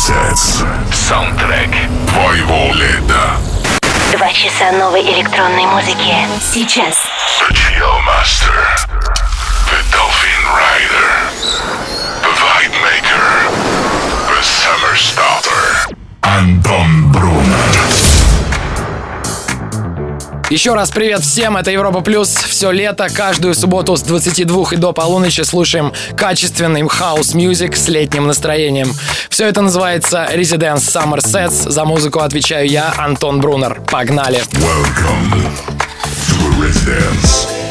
Sets. Саундтрек твоего лета. Два часа новой электронной музыки. Сейчас. The Chill Master. The Dolphin Rider. The Vibe Maker. The Summer Starter. Антон Брунер. Еще раз привет всем, это Европа Плюс. Все лето, каждую субботу с 22 и до полуночи слушаем качественный house music с летним настроением. Все это называется Residence Summer Sets. За музыку отвечаю я, Антон Брунер. Погнали! Welcome to Residence.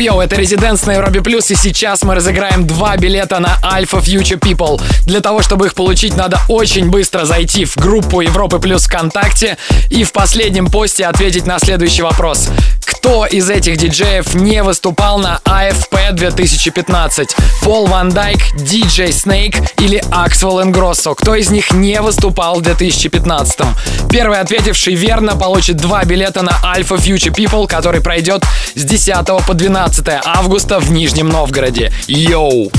Йоу-йоу, это Residence на Европе Плюс, и сейчас мы разыграем два билета на Alfa Future People. Для того, чтобы их получить, надо очень быстро зайти в группу Европы Плюс ВКонтакте и в последнем посте ответить на следующий вопрос. Кто из этих диджеев не выступал на AFP 2015? Пол Ван Дайк, DJ Snake или Axwell Ingrosso? Кто из них не выступал в 2015? Первый ответивший верно получит два билета на Alfa Future People, который пройдет с 10 по 12 августа в Нижнем Новгороде. Йоу!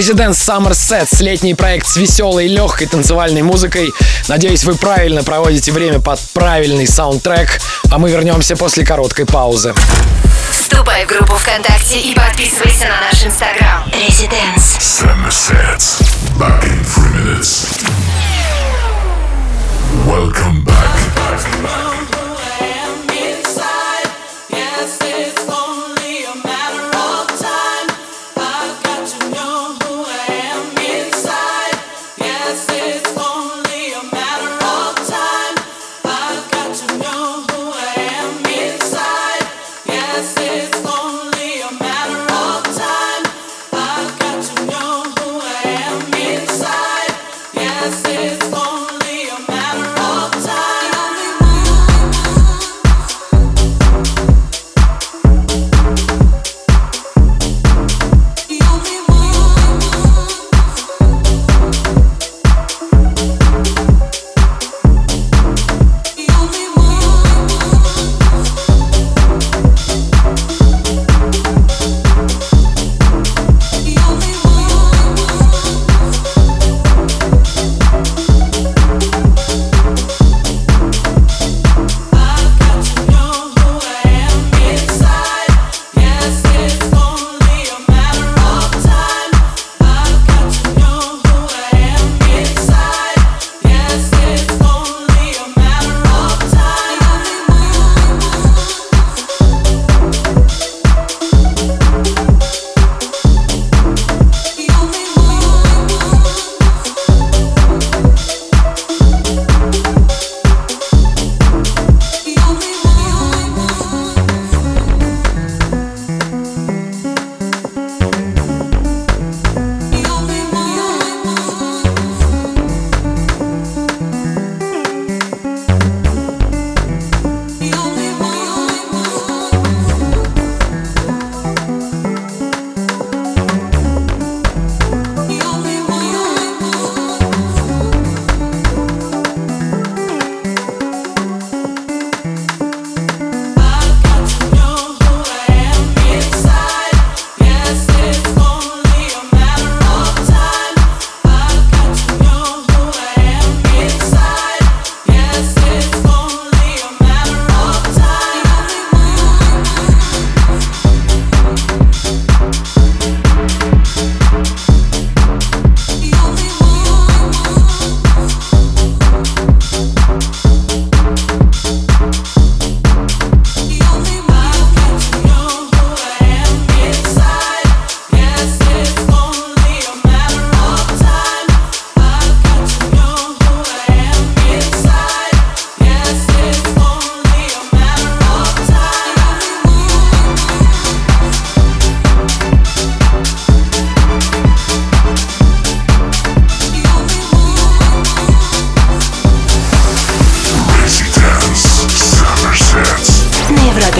Residence Summer Sets, летний проект с веселой и легкой танцевальной музыкой. Надеюсь, вы правильно проводите время под правильный саундтрек, а мы вернемся после короткой паузы. Вступай в группу ВКонтакте и подписывайся на наш инстаграм. Residence. Summer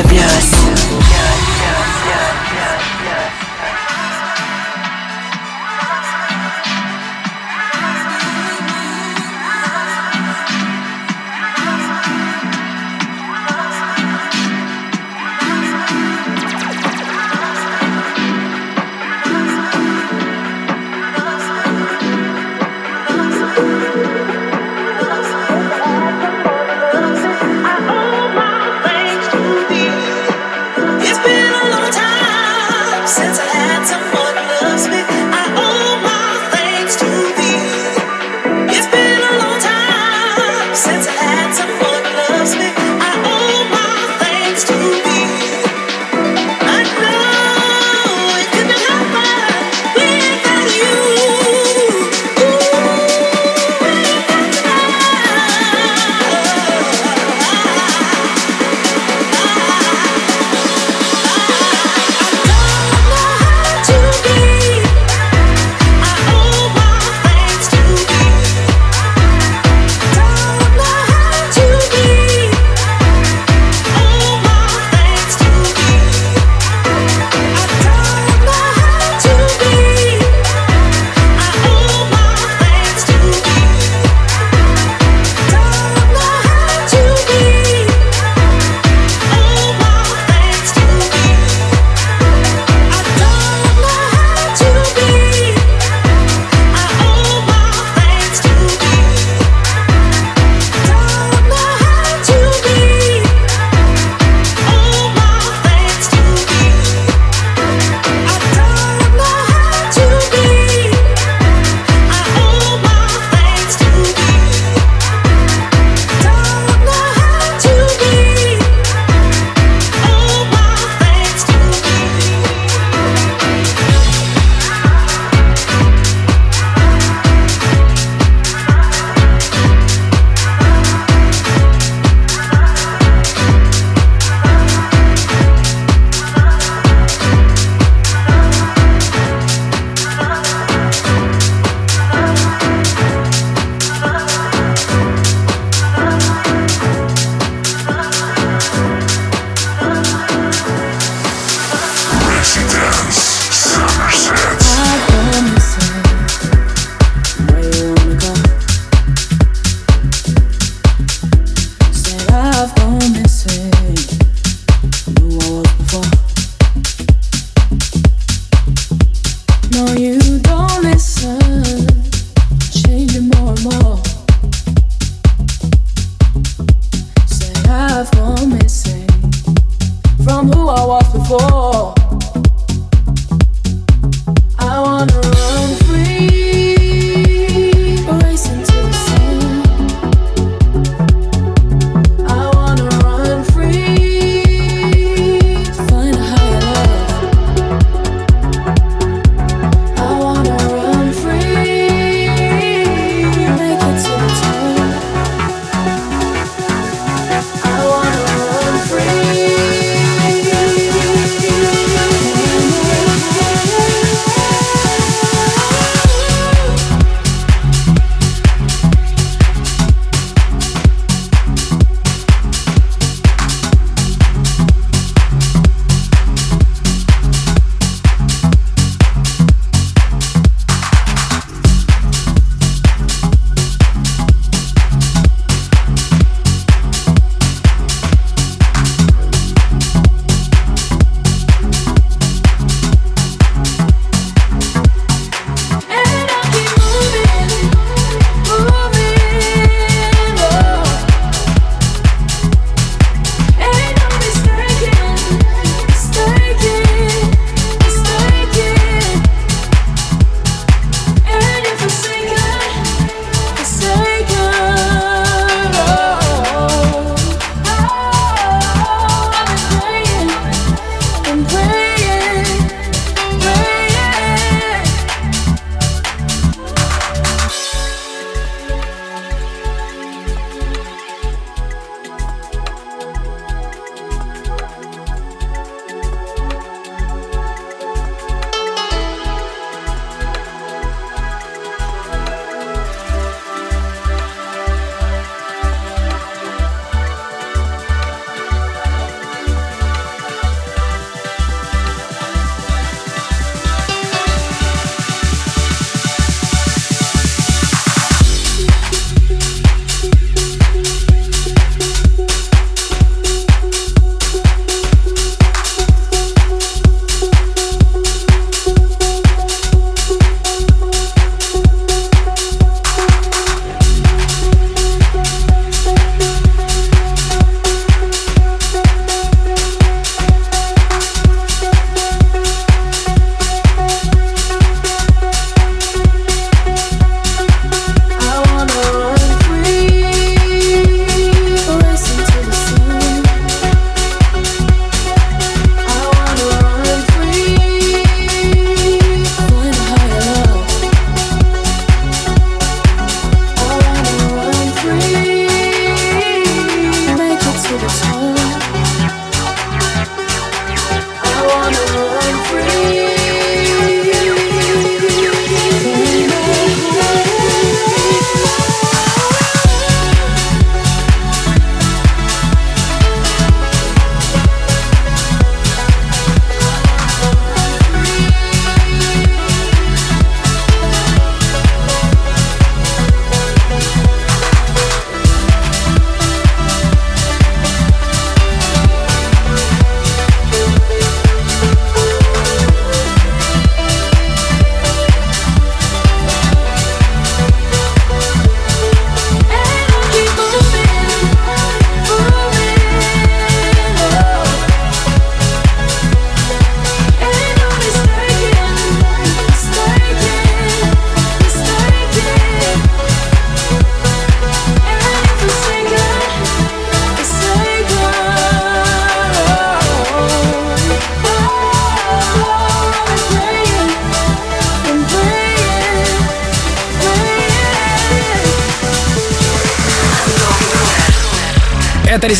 Европе плюс.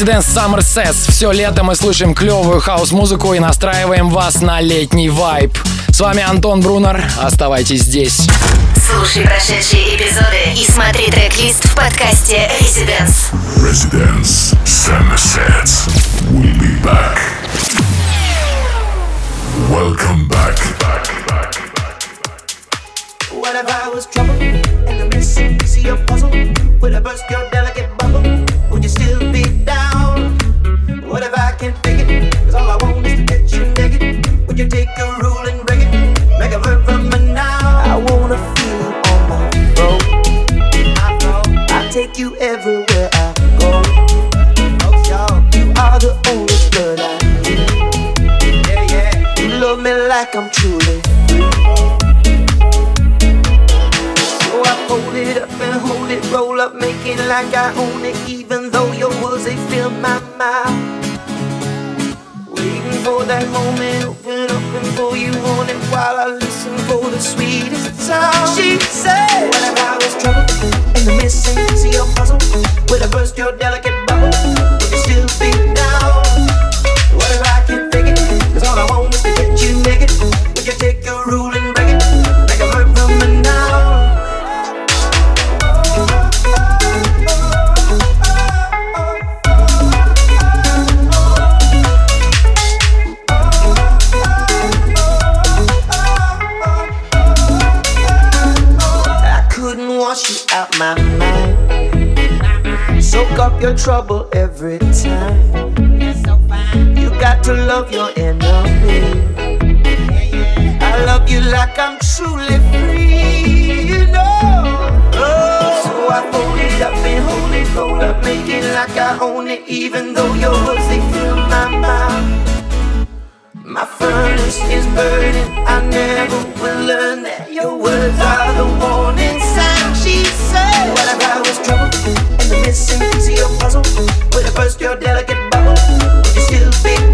Residence Summer Sets. Все лето мы слушаем клевую хаос-музыку и настраиваем вас на летний вайб. С вами Антон Брунер. Оставайтесь здесь. Слушай прошедшие эпизоды и смотри трек-лист в подкасте Residence. Residence Summer Sets. Soak up your trouble every time. You got to love your enemy. I love you like I'm truly free, you know. So I fold it up and hold it, roll up, make it like I own it, even though your words they fill my mouth. My furnace is burning. I never will learn that your words are the warning sign. She's with a burst your delicate bubble, would you still be?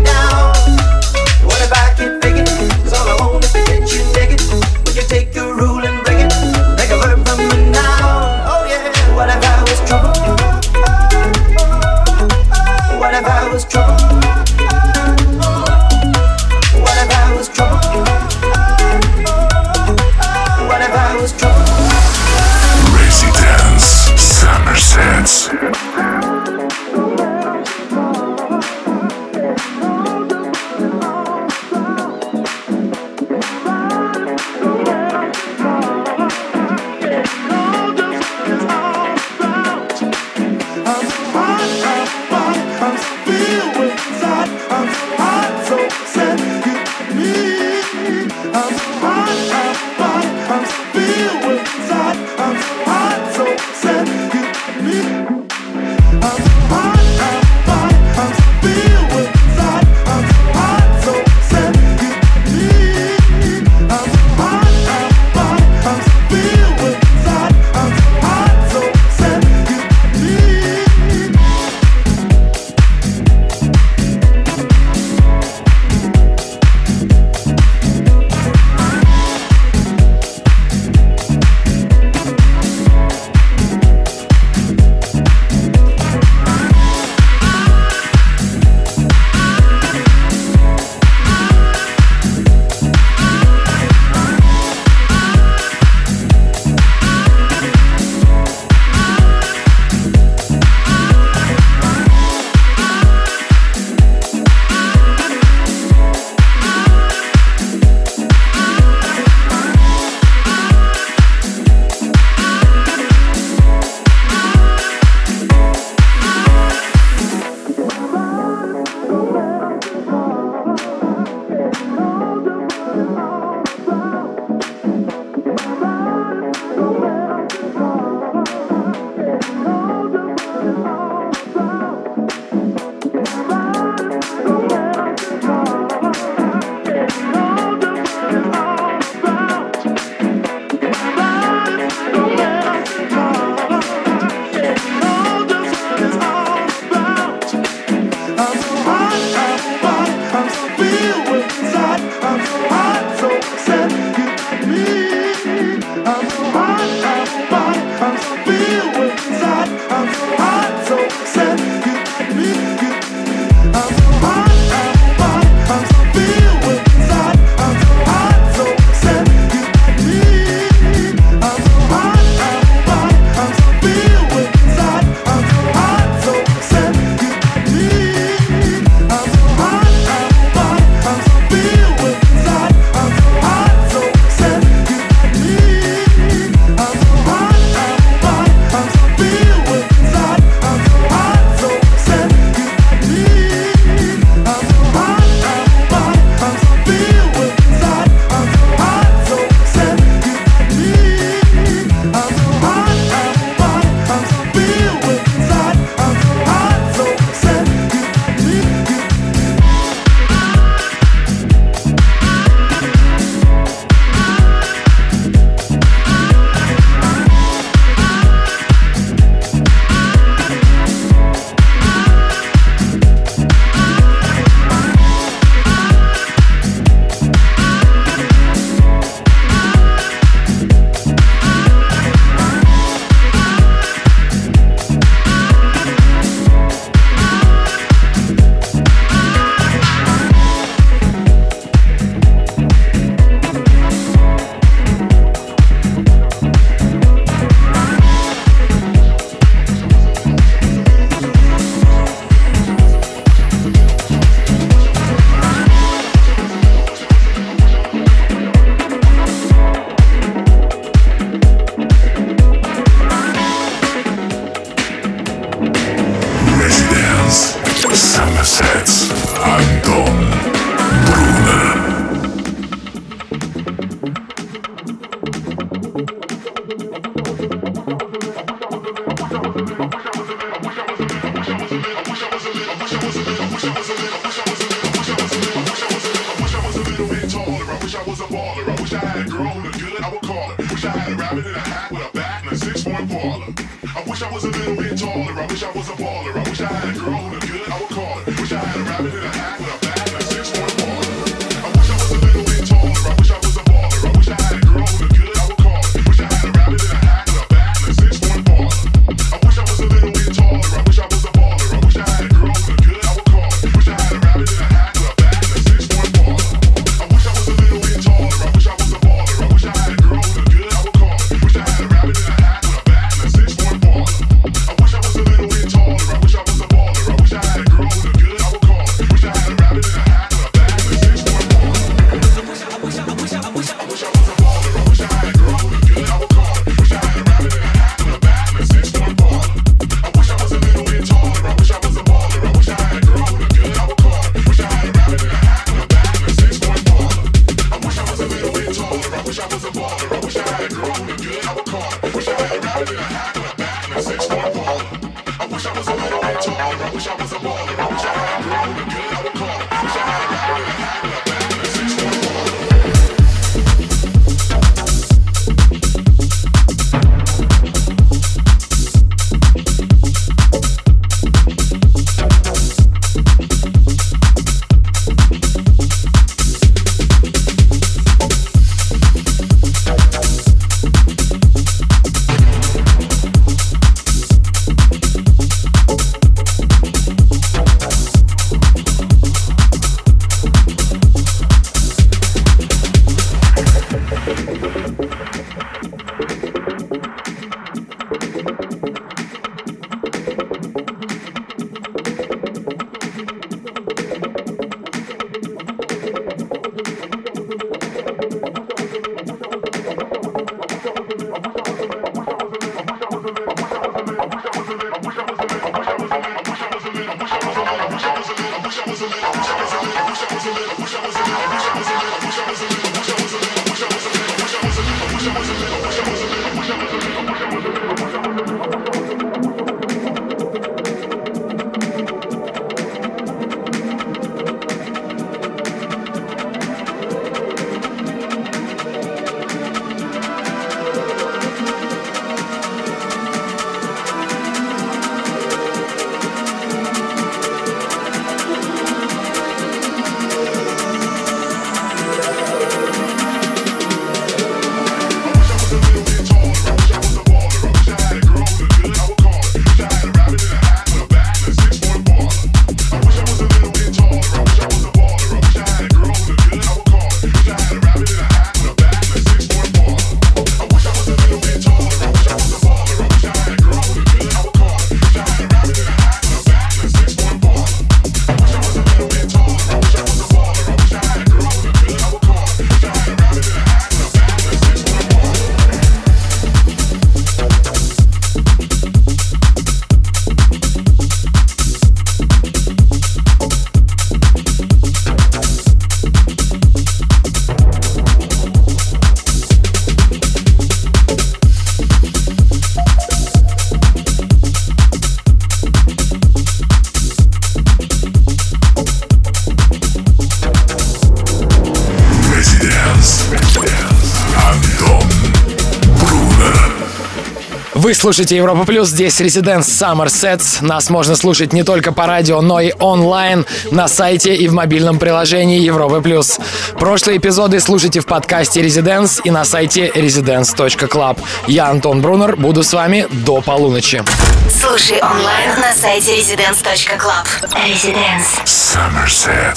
Вы слушаете Европа Плюс, здесь Резиденс Somerset. Нас можно слушать не только по радио, но и онлайн, на сайте и в мобильном приложении Европы Плюс. Прошлые эпизоды слушайте в подкасте Резиденс и на сайте residence.club. Я, Антон Брунер, буду с вами до полуночи. Слушай онлайн на сайте residence.club. Residence. Somerset.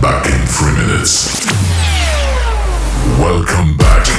Back in three minutes. Welcome back.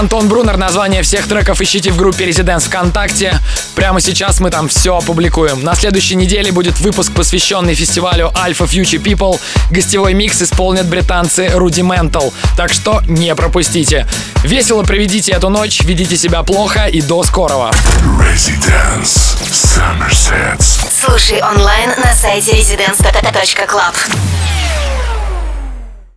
Антон Брунер. Название всех треков ищите в группе Residents ВКонтакте. Прямо сейчас мы там все опубликуем. На следующей неделе будет выпуск, посвященный фестивалю Alpha Future People. Гостевой микс исполнят британцы Rudimental. Так что не пропустите. Весело проведите эту ночь, ведите себя плохо и до скорого. Residence Somerset. Слушай онлайн на сайте residence.club.